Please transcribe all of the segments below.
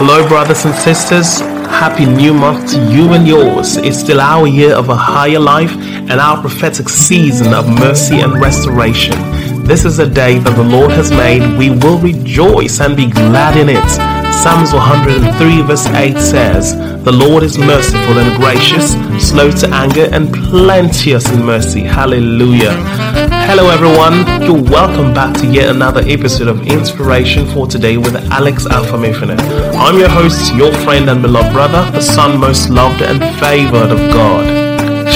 Hello, brothers and sisters. Happy new month to you and yours. It's still our year of a higher life and our prophetic season of mercy and restoration. This is a day that the Lord has made. We will rejoice and be glad in it. Psalms 103, verse 8 says, The Lord is merciful and gracious, slow to anger, and plenteous in mercy. Hallelujah. Hello, everyone. You're welcome back to yet another episode of Inspiration for Today with Alex Afamifuna. I'm your host, your friend and beloved brother, the son most loved and favored of God.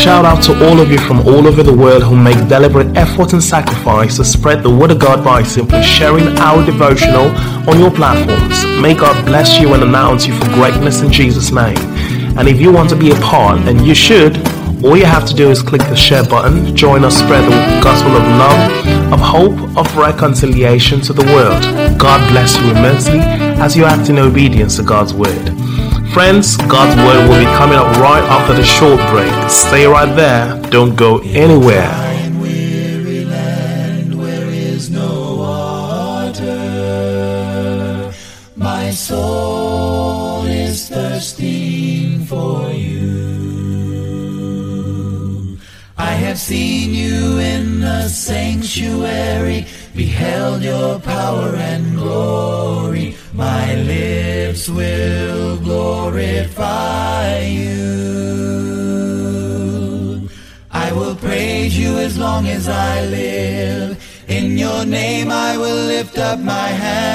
Shout out to all of you from all over the world who make deliberate effort and sacrifice to spread the word of God by simply sharing our devotional on your platforms. May God bless you and announce you for greatness in Jesus' name. And if you want to be a part, and you should, all you have to do is click the share button, join us spread the gospel of love, of hope, of reconciliation to the world. God bless you immensely as you act in obedience to God's word. Friends, God's word will be coming up right after the short break. Stay right there, don't go anywhere. My soul is thirsting for you. I have seen you in the sanctuary, beheld your power and glory. My lips will glorify you. I will praise you as long as I live. In your name I will lift up my hands.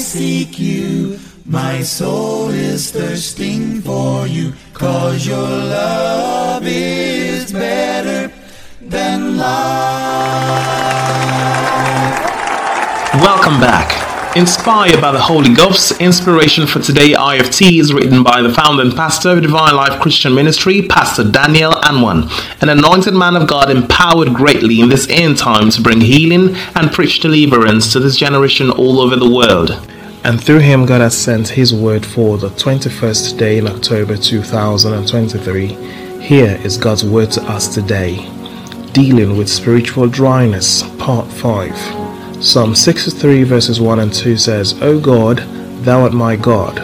Seek you. My soul is thirsting for you, cause your love is better than life. Welcome back. Inspired by the Holy Ghost, inspiration for today IFT is written by the founder and pastor of Divine Life Christian Ministry, Pastor Daniel Anwan, an anointed man of God empowered greatly in this end time to bring healing and preach deliverance to this generation all over the world. And through him, God has sent his word for the 21st day in October 2023. Here is God's word to us today Dealing with Spiritual Dryness, Part 5. Psalm 63 verses 1 and 2 says, O God, thou art my God,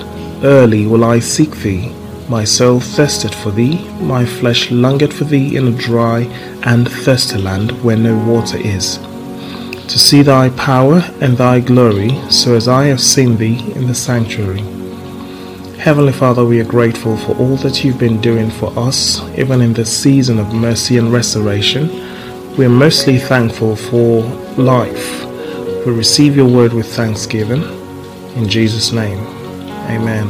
early will I seek thee. My soul thirsteth for thee, my flesh longeth for thee in a dry and thirsty land where no water is. To see thy power and thy glory, so as I have seen thee in the sanctuary. Heavenly Father, we are grateful for all that you've been doing for us, even in this season of mercy and restoration. We are mostly thankful for life we receive your word with thanksgiving. In Jesus' name, amen.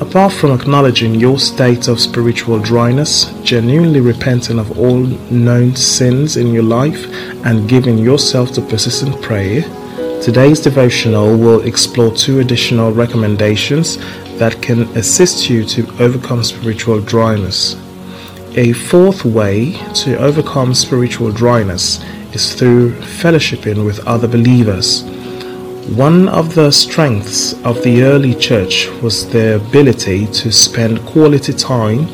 Apart from acknowledging your state of spiritual dryness, genuinely repenting of all known sins in your life, and giving yourself to persistent prayer, today's devotional will explore two additional recommendations that can assist you to overcome spiritual dryness. A fourth way to overcome spiritual dryness is through fellowshipping with other believers. One of the strengths of the early church was their ability to spend quality time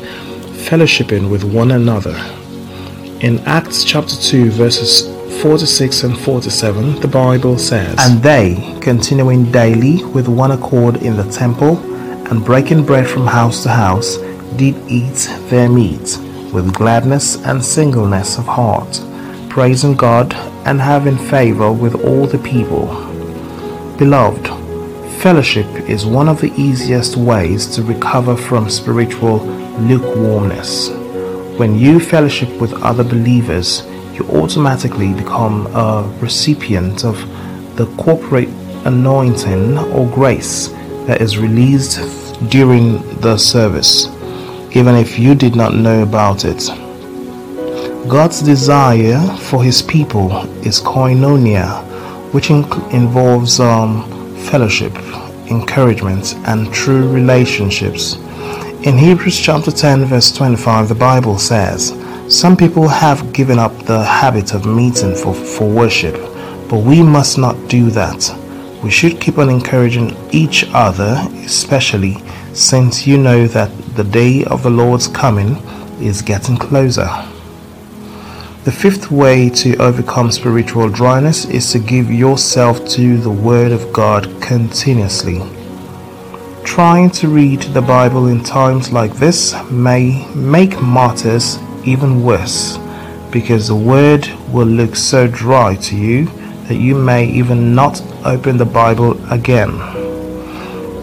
fellowshipping with one another. In Acts chapter 2, verses 46 and 47, the Bible says, And they, continuing daily with one accord in the temple, and breaking bread from house to house, did eat their meat with gladness and singleness of heart praising God and having favor with all the people. Beloved, fellowship is one of the easiest ways to recover from spiritual lukewarmness. When you fellowship with other believers, you automatically become a recipient of the corporate anointing or grace that is released during the service, even if you did not know about it. God's desire for his people is koinonia, which involves um, fellowship, encouragement, and true relationships. In Hebrews chapter 10, verse 25, the Bible says, Some people have given up the habit of meeting for, for worship, but we must not do that. We should keep on encouraging each other, especially since you know that the day of the Lord's coming is getting closer. The fifth way to overcome spiritual dryness is to give yourself to the Word of God continuously. Trying to read the Bible in times like this may make martyrs even worse because the Word will look so dry to you that you may even not open the Bible again.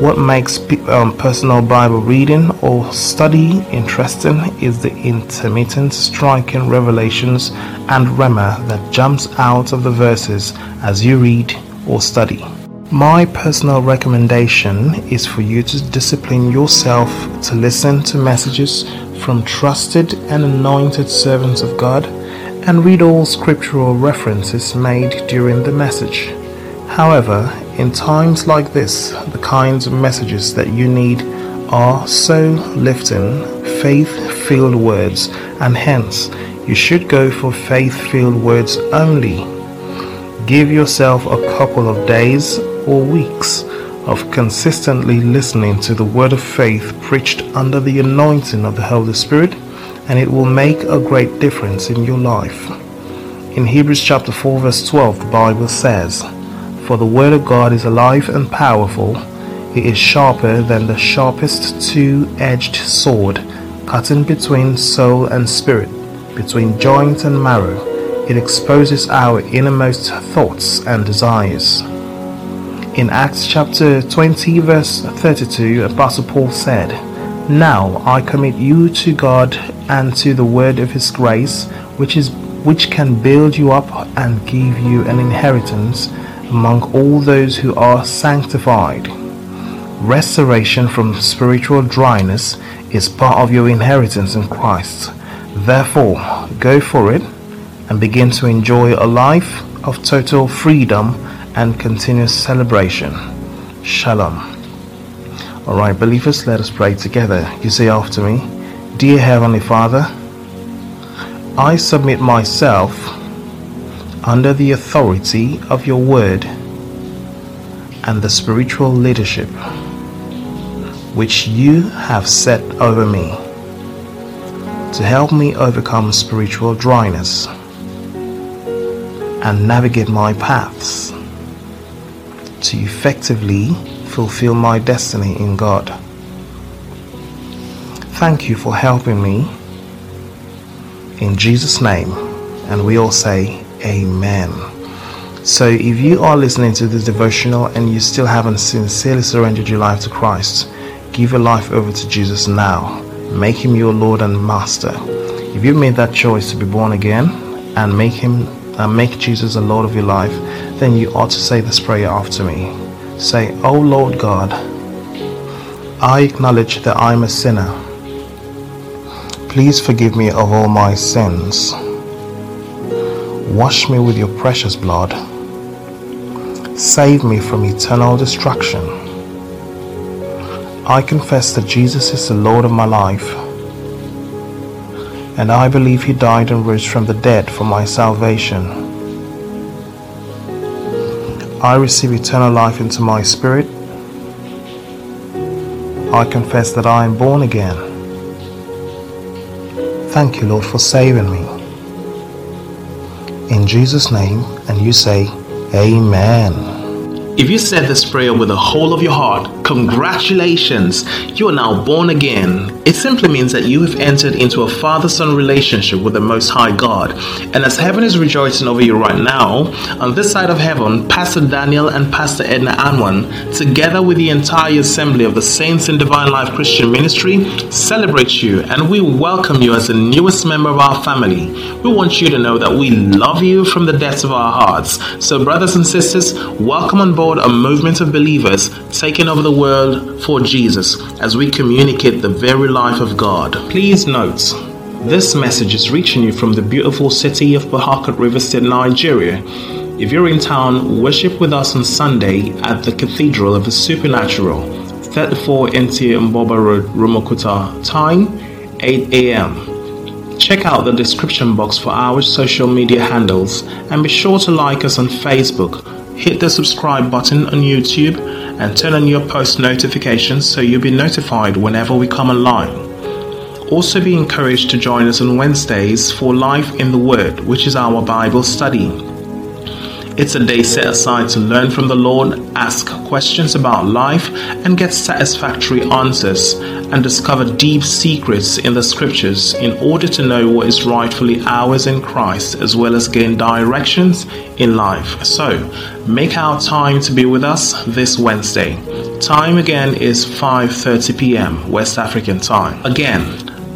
What makes um, personal Bible reading or study interesting is the intermittent striking revelations and rhema that jumps out of the verses as you read or study. My personal recommendation is for you to discipline yourself to listen to messages from trusted and anointed servants of God and read all scriptural references made during the message. However, in times like this, the kinds of messages that you need are so lifting, faith filled words, and hence you should go for faith filled words only. Give yourself a couple of days or weeks of consistently listening to the word of faith preached under the anointing of the Holy Spirit, and it will make a great difference in your life. In Hebrews chapter 4, verse 12, the Bible says, for the word of God is alive and powerful. It is sharper than the sharpest two edged sword, cutting between soul and spirit, between joint and marrow. It exposes our innermost thoughts and desires. In Acts chapter 20, verse 32, Apostle Paul said, Now I commit you to God and to the word of his grace, which is which can build you up and give you an inheritance among all those who are sanctified. Restoration from spiritual dryness is part of your inheritance in Christ. Therefore, go for it and begin to enjoy a life of total freedom and continuous celebration. Shalom. Alright, believers, let us pray together. You say after me, Dear Heavenly Father, I submit myself under the authority of your word and the spiritual leadership which you have set over me to help me overcome spiritual dryness and navigate my paths to effectively fulfill my destiny in God. Thank you for helping me. In Jesus' name, and we all say, Amen. So, if you are listening to this devotional and you still haven't sincerely surrendered your life to Christ, give your life over to Jesus now. Make him your Lord and Master. If you made that choice to be born again and make him and make Jesus the Lord of your life, then you ought to say this prayer after me. Say, "Oh Lord God, I acknowledge that I am a sinner. Please forgive me of all my sins." Wash me with your precious blood. Save me from eternal destruction. I confess that Jesus is the Lord of my life. And I believe he died and rose from the dead for my salvation. I receive eternal life into my spirit. I confess that I am born again. Thank you, Lord, for saving me in Jesus' name, and you say, Amen. If you said this prayer with the whole of your heart, congratulations, you are now born again. It simply means that you have entered into a father son relationship with the Most High God. And as heaven is rejoicing over you right now, on this side of heaven, Pastor Daniel and Pastor Edna Anwan, together with the entire assembly of the Saints in Divine Life Christian Ministry, celebrate you and we welcome you as the newest member of our family. We want you to know that we love you from the depths of our hearts. So, brothers and sisters, welcome on board a movement of believers taking over the world for Jesus as we communicate the very life of God. Please note, this message is reaching you from the beautiful city of Harcourt River State, Nigeria. If you're in town, worship with us on Sunday at the Cathedral of the Supernatural, 34 NT Mboba Road, Rumuokwuta. Time 8 a.m. Check out the description box for our social media handles and be sure to like us on Facebook. Hit the subscribe button on YouTube and turn on your post notifications so you'll be notified whenever we come online. Also, be encouraged to join us on Wednesdays for Life in the Word, which is our Bible study. It's a day set aside to learn from the Lord, ask questions about life, and get satisfactory answers, and discover deep secrets in the scriptures in order to know what is rightfully ours in Christ, as well as gain directions in life. So, make our time to be with us this Wednesday. Time again is 5:30 p.m. West African time. Again,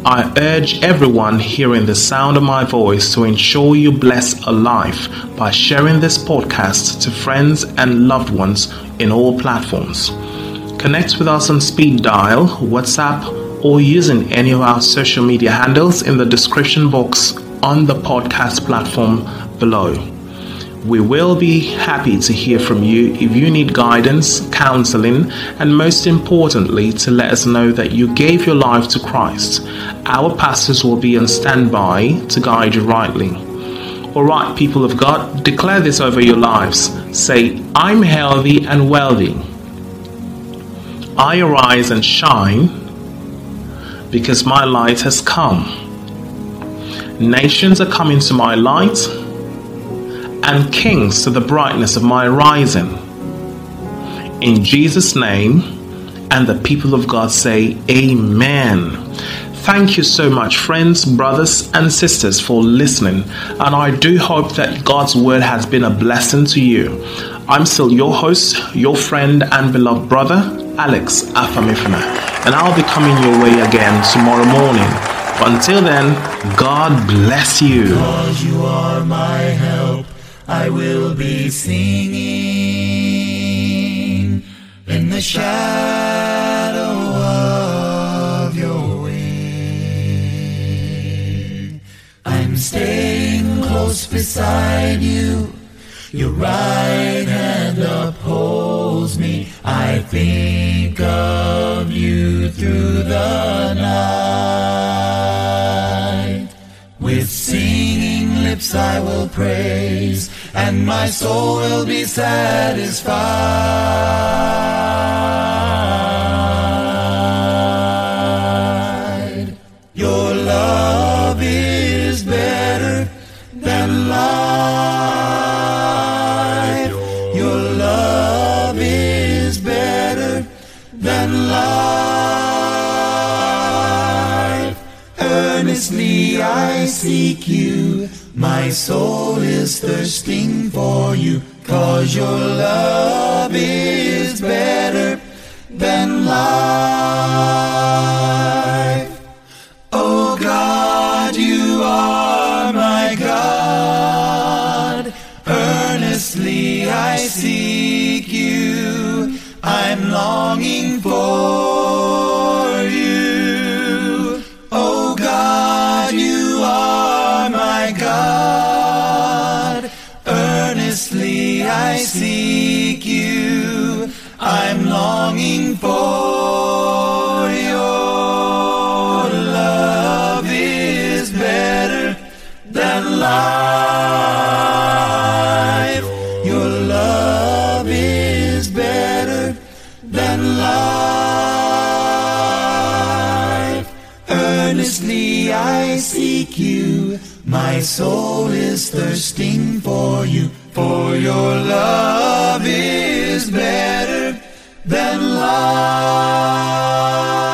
I urge everyone hearing the sound of my voice to ensure you bless a life by sharing this podcast to friends and loved ones in all platforms. Connect with us on speed dial, WhatsApp, or using any of our social media handles in the description box on the podcast platform below. We will be happy to hear from you if you need guidance, counseling, and most importantly, to let us know that you gave your life to Christ. Our pastors will be on standby to guide you rightly. All right, people of God, declare this over your lives. Say, I'm healthy and wealthy. I arise and shine because my light has come. Nations are coming to my light and kings to the brightness of my rising. In Jesus' name, and the people of God say, Amen. Thank you so much, friends, brothers, and sisters, for listening. And I do hope that God's word has been a blessing to you. I'm still your host, your friend, and beloved brother, Alex Afamifuna. And I'll be coming your way again tomorrow morning. But until then, God bless you. Cause you are my help. I will be singing in the shadow of your wing. I'm staying close beside you. Your right hand upholds me. I think of you through the night. With singing lips I will praise, and my soul will be satisfied. Earnestly I seek you. My soul is thirsting for you. Cause your love is better than life. Oh God, you are my God. Earnestly I seek you. I'm longing than life. Earnestly I seek you, my soul is thirsting for you, for your love is better than life.